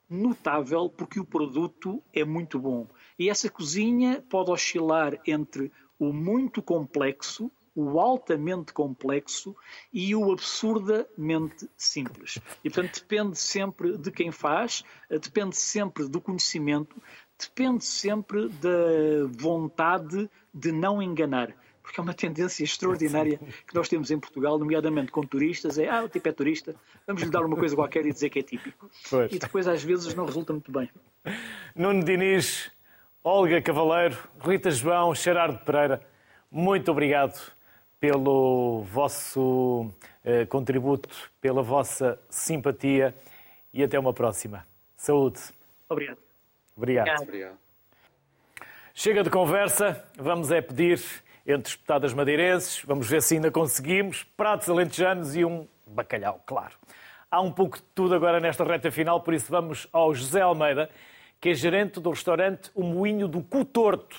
notável porque o produto é muito bom. E essa cozinha pode oscilar entre o muito complexo, o altamente complexo e o absurdamente simples. E, portanto, depende sempre de quem faz, depende sempre do conhecimento, depende sempre da vontade de não enganar. Porque é uma tendência extraordinária que nós temos em Portugal, nomeadamente com turistas, é ah, o tipo é turista, vamos lhe dar uma coisa qualquer e dizer que é típico. Pois. E depois, às vezes, não resulta muito bem. Nuno Diniz, Olga Cavaleiro, Rita João, Gerardo Pereira, muito obrigado pelo vosso uh, contributo, pela vossa simpatia e até uma próxima. Saúde. Obrigado. Obrigado. Obrigado. Chega de conversa, vamos é pedir entre espetadas madeirenses, vamos ver se ainda conseguimos, pratos alentejanos e um bacalhau, claro. Há um pouco de tudo agora nesta reta final, por isso vamos ao José Almeida, que é gerente do restaurante O Moinho do Cutorto,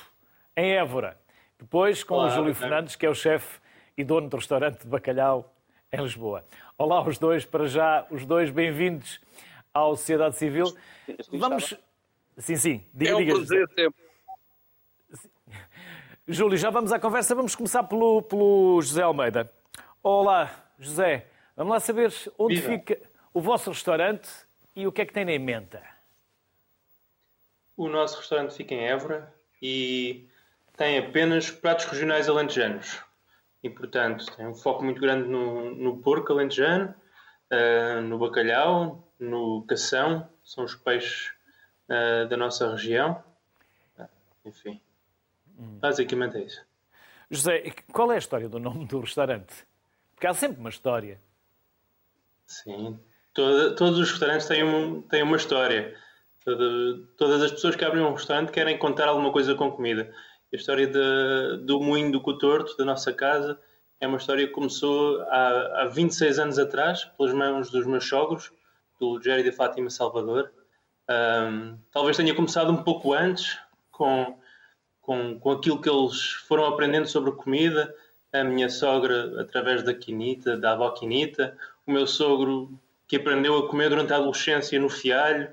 em Évora. Depois com Olá, o Júlio Fernandes, que é o chefe e dono do restaurante de bacalhau em Lisboa. Olá os dois, para já, os dois bem-vindos à Sociedade Civil. Vamos. Sim, sim, diga, é um diga. prazer sempre. Júlio, já vamos à conversa. Vamos começar pelo, pelo José Almeida. Olá, José. Vamos lá saber onde Viva. fica o vosso restaurante e o que é que tem em mente. O nosso restaurante fica em Évora, e tem apenas pratos regionais alentejanos. E, portanto, tem um foco muito grande no, no porco alentejano, uh, no bacalhau, no cação, são os peixes uh, da nossa região. Uh, enfim, hum. basicamente é isso. José, qual é a história do nome do restaurante? Porque há sempre uma história. Sim, Toda, todos os restaurantes têm, um, têm uma história. Toda, todas as pessoas que abrem um restaurante querem contar alguma coisa com comida. A história de, do moinho do Cotorto, da nossa casa, é uma história que começou há, há 26 anos atrás, pelas mãos dos meus sogros, do Jerry de Fátima Salvador. Um, talvez tenha começado um pouco antes, com, com, com aquilo que eles foram aprendendo sobre comida. A minha sogra, através da quinita, da avó quinita. O meu sogro que aprendeu a comer durante a adolescência no Fialho,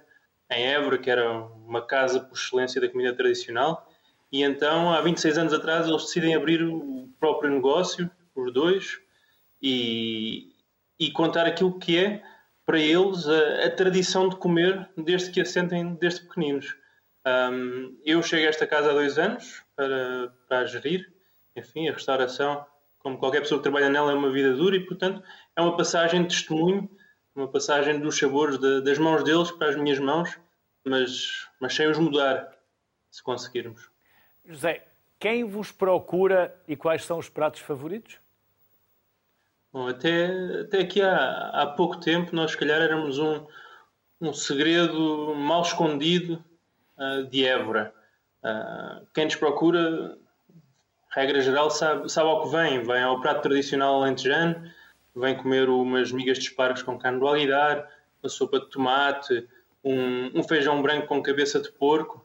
em Évora, que era uma casa por excelência da comida tradicional. E então, há 26 anos atrás, eles decidem abrir o próprio negócio, os dois, e, e contar aquilo que é, para eles, a, a tradição de comer desde que assentem desde pequeninos. Um, eu cheguei a esta casa há dois anos para, para gerir. Enfim, a restauração, como qualquer pessoa que trabalha nela, é uma vida dura e, portanto, é uma passagem de testemunho uma passagem dos sabores de, das mãos deles para as minhas mãos, mas, mas sem os mudar, se conseguirmos. José, quem vos procura e quais são os pratos favoritos? Bom, até, até aqui há, há pouco tempo nós, se calhar, éramos um, um segredo mal escondido uh, de Évora. Uh, quem nos procura, regra geral, sabe, sabe ao que vem. Vem ao prato tradicional alentejano, vem comer umas migas de espargos com carne do alguidar, uma sopa de tomate, um, um feijão branco com cabeça de porco.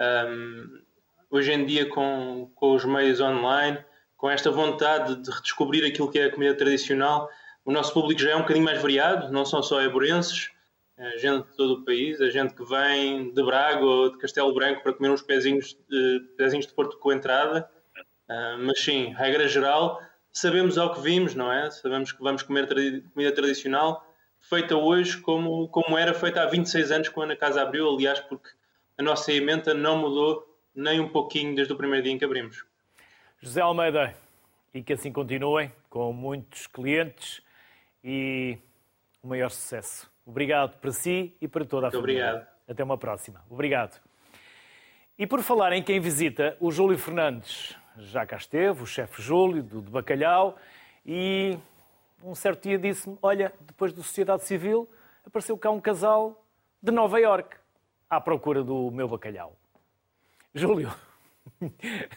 Um, hoje em dia, com, com os meios online, com esta vontade de redescobrir aquilo que é a comida tradicional, o nosso público já é um bocadinho mais variado, não são só eborenses, é gente de todo o país, a gente que vem de Braga ou de Castelo Branco para comer uns pezinhos de, pezinhos de Porto com entrada. Uh, mas sim, regra geral, sabemos ao que vimos, não é? Sabemos que vamos comer comida tradicional feita hoje como, como era feita há 26 anos quando a casa abriu, aliás, porque a nossa emenda não mudou nem um pouquinho desde o primeiro dia em que abrimos. José Almeida, e que assim continuem, com muitos clientes e o maior sucesso. Obrigado para si e para toda a Muito família. Obrigado. Até uma próxima. Obrigado. E por falar em quem visita, o Júlio Fernandes já cá esteve, o chefe Júlio, do, do Bacalhau, e um certo dia disse-me: Olha, depois da Sociedade Civil, apareceu cá um casal de Nova Iorque à procura do meu bacalhau. Júlio.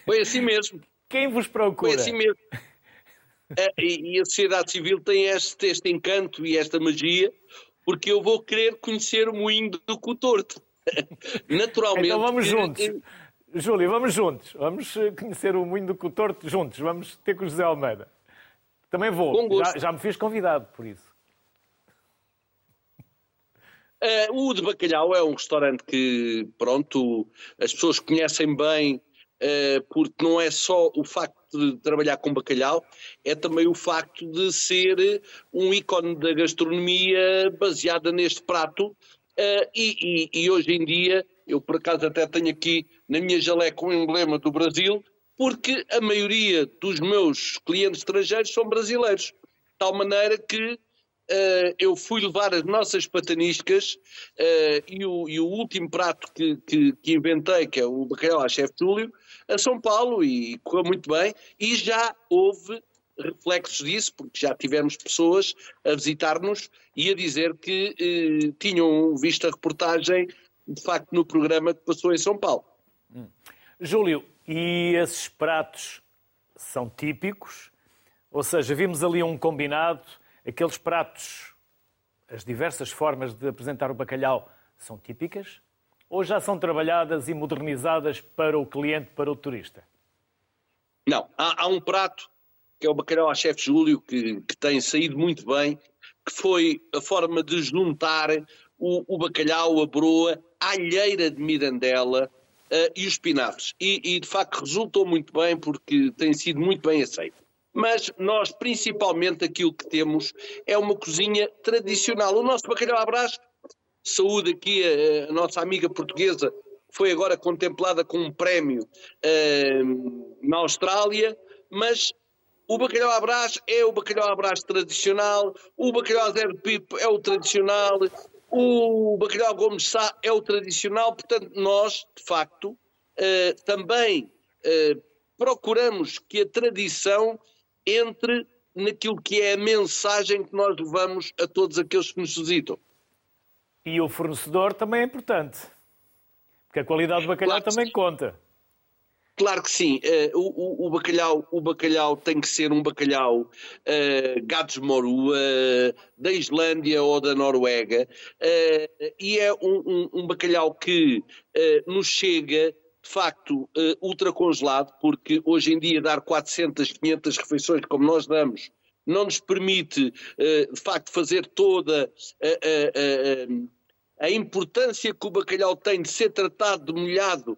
Foi assim mesmo. Quem vos procura? Foi assim mesmo. É, e, a sociedade civil tem este, este encanto e esta magia, porque eu vou querer conhecer o moinho do Cotorto. [laughs] Naturalmente. Então vamos juntos. Júlio, vamos juntos. Vamos eh, conhecer o Moinho do Cotorto juntos. Vamos ter com o José Almeida. Também vou. Já, já, me fiz convidado por isso. Uh, o de Bacalhau é um restaurante que, pronto, as pessoas conhecem bem, uh, porque não é só o facto de trabalhar com bacalhau, é também o facto de ser um ícone da gastronomia baseada neste prato. Uh, e, e, e hoje em dia eu, por acaso, até tenho aqui na minha jaleca um emblema do Brasil, porque a maioria dos meus clientes estrangeiros são brasileiros. De tal maneira que uh, eu fui levar as nossas pataniscas uh, e, o, e, o, último prato que, que, que, inventei, que é o bacalhau à chefe Júlio, a São Paulo e correu muito bem. E já houve reflexos disso, porque já tivemos pessoas a visitar-nos e a dizer que eh, tinham visto a reportagem de facto, no programa que passou em São Paulo. Hum. Júlio, e esses pratos são típicos? Ou seja, vimos ali um combinado, aqueles pratos, as diversas formas de apresentar o bacalhau são típicas? Ou já são trabalhadas e modernizadas para o cliente, para o turista? Não, há, há um prato que é o bacalhau à chefe Júlio, que, que tem saído muito bem, que foi a forma de juntar o, o bacalhau, a broa, a alheira de Mirandela uh, e os espinafres. E, e, de facto resultou muito bem porque tem sido muito bem aceito. Mas nós, principalmente, aquilo que temos é uma cozinha tradicional. O nosso bacalhau à brás, saúde aqui a, a nossa amiga portuguesa, foi agora contemplada com um prémio uh, na Austrália, mas o bacalhau à brás é o bacalhau à brás tradicional, o bacalhau a zero pipo é o tradicional, o bacalhau Gomes Sá é o tradicional, portanto nós, de facto, uh, também uh, procuramos que a tradição entre naquilo que é a mensagem que nós levamos a todos aqueles que nos visitam. E o fornecedor também é importante, porque a qualidade do bacalhau claro também sim. conta. Claro que sim. Uh, o, o, bacalhau, o bacalhau tem que ser um bacalhau uh, Gatos Moru, uh, da Islândia ou da Noruega, uh, e é um, um, um bacalhau que nos chega de facto uh, ultracongelado, porque hoje em dia dar 400, 500 refeições como nós damos não nos permite uh, de facto fazer toda a, a, a, importância que o bacalhau tem de ser tratado, demolhado uh,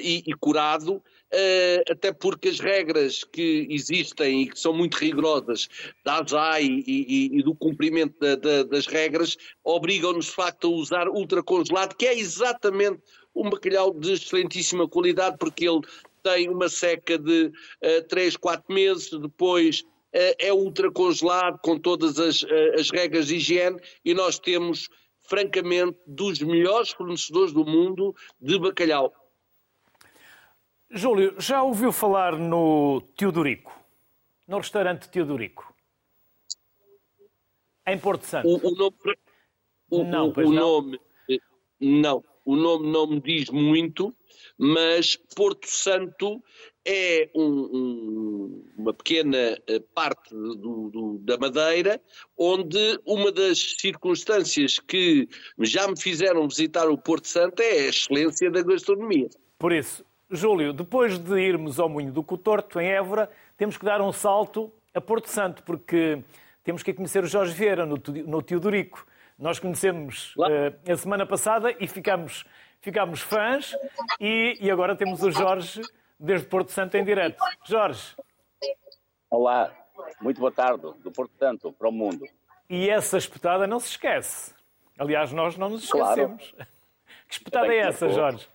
e, e, curado, uh, até porque as regras que existem e que são muito rigorosas da ASAI e, e, e do cumprimento da, da, das regras obrigam-nos de facto a usar ultracongelado, que é exatamente um bacalhau de excelentíssima qualidade, porque ele tem uma seca de uh, 3, 4 meses, depois uh, é ultra congelado com todas as, uh, as regras de higiene e nós temos, francamente, dos melhores fornecedores do mundo de bacalhau. Júlio, já ouviu falar no Teodorico? No restaurante Teodorico? Em Porto Santo? O, o nome... O, não, o, o não. nome... Não o nome não me diz muito, mas Porto Santo é um, um, uma pequena eh, parte do, do, da Madeira, onde uma das circunstâncias que já me fizeram visitar o Porto Santo é a excelência da gastronomia. Por isso, Júlio, depois de irmos ao Moinho do Cotorto, em Évora, temos que dar um salto a Porto Santo, porque temos que conhecer o Jorge Vieira no, no Teodorico. Nós conhecemos uh, a semana passada e ficámos, ficámos fãs e, e agora temos o Jorge desde Porto Santo em direto. Jorge. Olá, muito boa tarde, do Porto Santo para o mundo. E essa espetada não se esquece. Aliás, nós não nos esquecemos. Claro. Que espetada é essa, Jorge?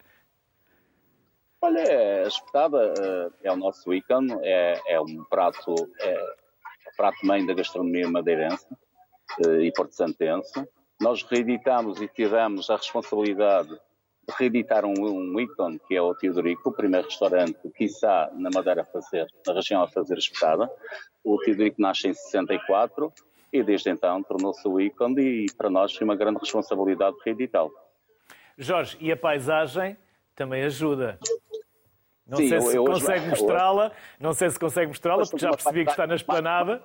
Olha, a espetada uh, é o nosso ícone, é, é um prato, é prato mãe da gastronomia madeirense e Porto Santense. Nós reeditamos e tivemos a responsabilidade de reeditar um, um ícone que é o Teodorico, o primeiro restaurante, quiçá, na Madeira a fazer, na região a fazer espetada. O Teodorico nasce em 64 e desde então tornou-se o ícone e para nós foi uma grande responsabilidade reeditá-lo. Jorge, e a paisagem também ajuda. Não Sim, sei eu, se eu, consegue mostrá-la, não sei se consegue mostrá-la, porque já percebi que está na esplanada.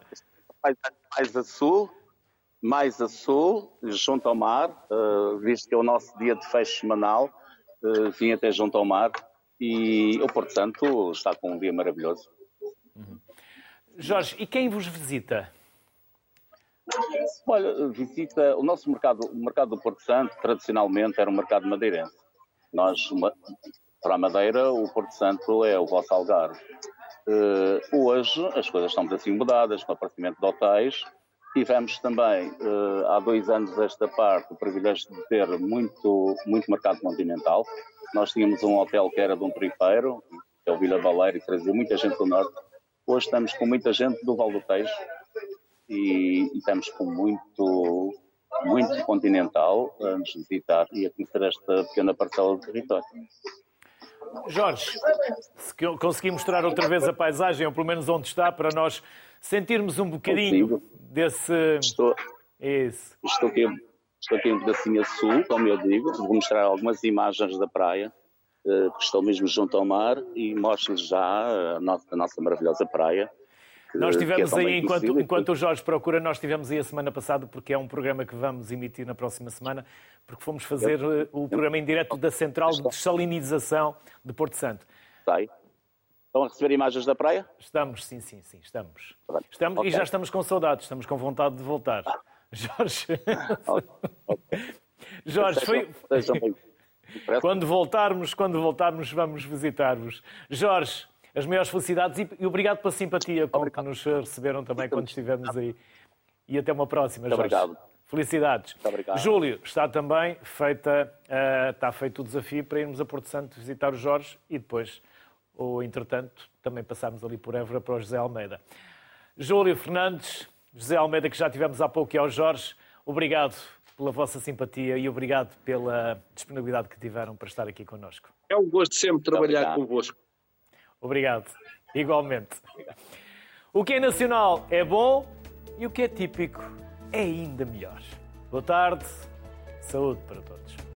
Mais a sul, mais a sul, junto ao mar, uh, visto que é o nosso dia de fecho semanal, uh, vim até junto ao mar e o Porto Santo está com um dia maravilhoso. Uhum. Jorge, e quem vos visita? Olha, visita o nosso mercado, o mercado do Porto Santo, tradicionalmente era um mercado madeirense. Nós, para a Madeira, o Porto Santo é o vosso Algarve. Uh, hoje as coisas estão bocadinho mudadas, com o aparecimento de hotéis, Tivemos também, uh, há dois anos esta parte, o privilégio de ter muito, muito mercado continental. Nós tínhamos um hotel que era de um tripeiro, que é o Vila Baleiro, e trazia muita gente do Norte. Hoje estamos com muita gente do Val do Tejo e, e estamos com muito, muito continental a nos visitar e a conhecer esta pequena parcela de território. Jorge, se conseguir mostrar outra vez a paisagem, ou pelo menos onde está, para nós sentirmos um bocadinho desse. Estou, Isso. Estou, aqui, estou aqui um pedacinho a sul, como eu digo, vou mostrar algumas imagens da praia, eh, que estou mesmo junto ao mar, e mostro-lhes já a nossa, a nossa maravilhosa praia. Nós estivemos é aí, enquanto, enquanto o Jorge procura, nós estivemos aí a semana passada, porque é um programa que vamos emitir na próxima semana, porque fomos fazer eu, eh, o programa em direto da Central de Desalinização de Porto Santo. Sei. Estão a receber imagens da praia? Estamos, sim, sim, sim, estamos. Estamos okay. e já estamos com saudades, estamos com vontade de voltar. Ah. Jorge. [laughs] okay. Jorge, foi. [laughs] quando voltarmos, quando voltarmos, vamos visitar-vos. Jorge, as maiores felicidades e, obrigado pela simpatia com que nos receberam também quando estivemos aí. E até uma próxima, Jorge. Obrigado. Felicidades. Muito obrigado. Júlio, está também feita, uh, está feito o desafio para irmos a Porto Santo visitar o Jorge e depois, ou entretanto, também passarmos ali por Évora para o José Almeida. Júlio Fernandes, José Almeida, que já tivemos há pouco, e ao Jorge, obrigado pela vossa simpatia e obrigado pela disponibilidade que tiveram para estar aqui connosco. É um gosto sempre trabalhar convosco. Obrigado. Igualmente. O que é nacional é bom e o que é típico é ainda melhor. Boa tarde, saúde para todos.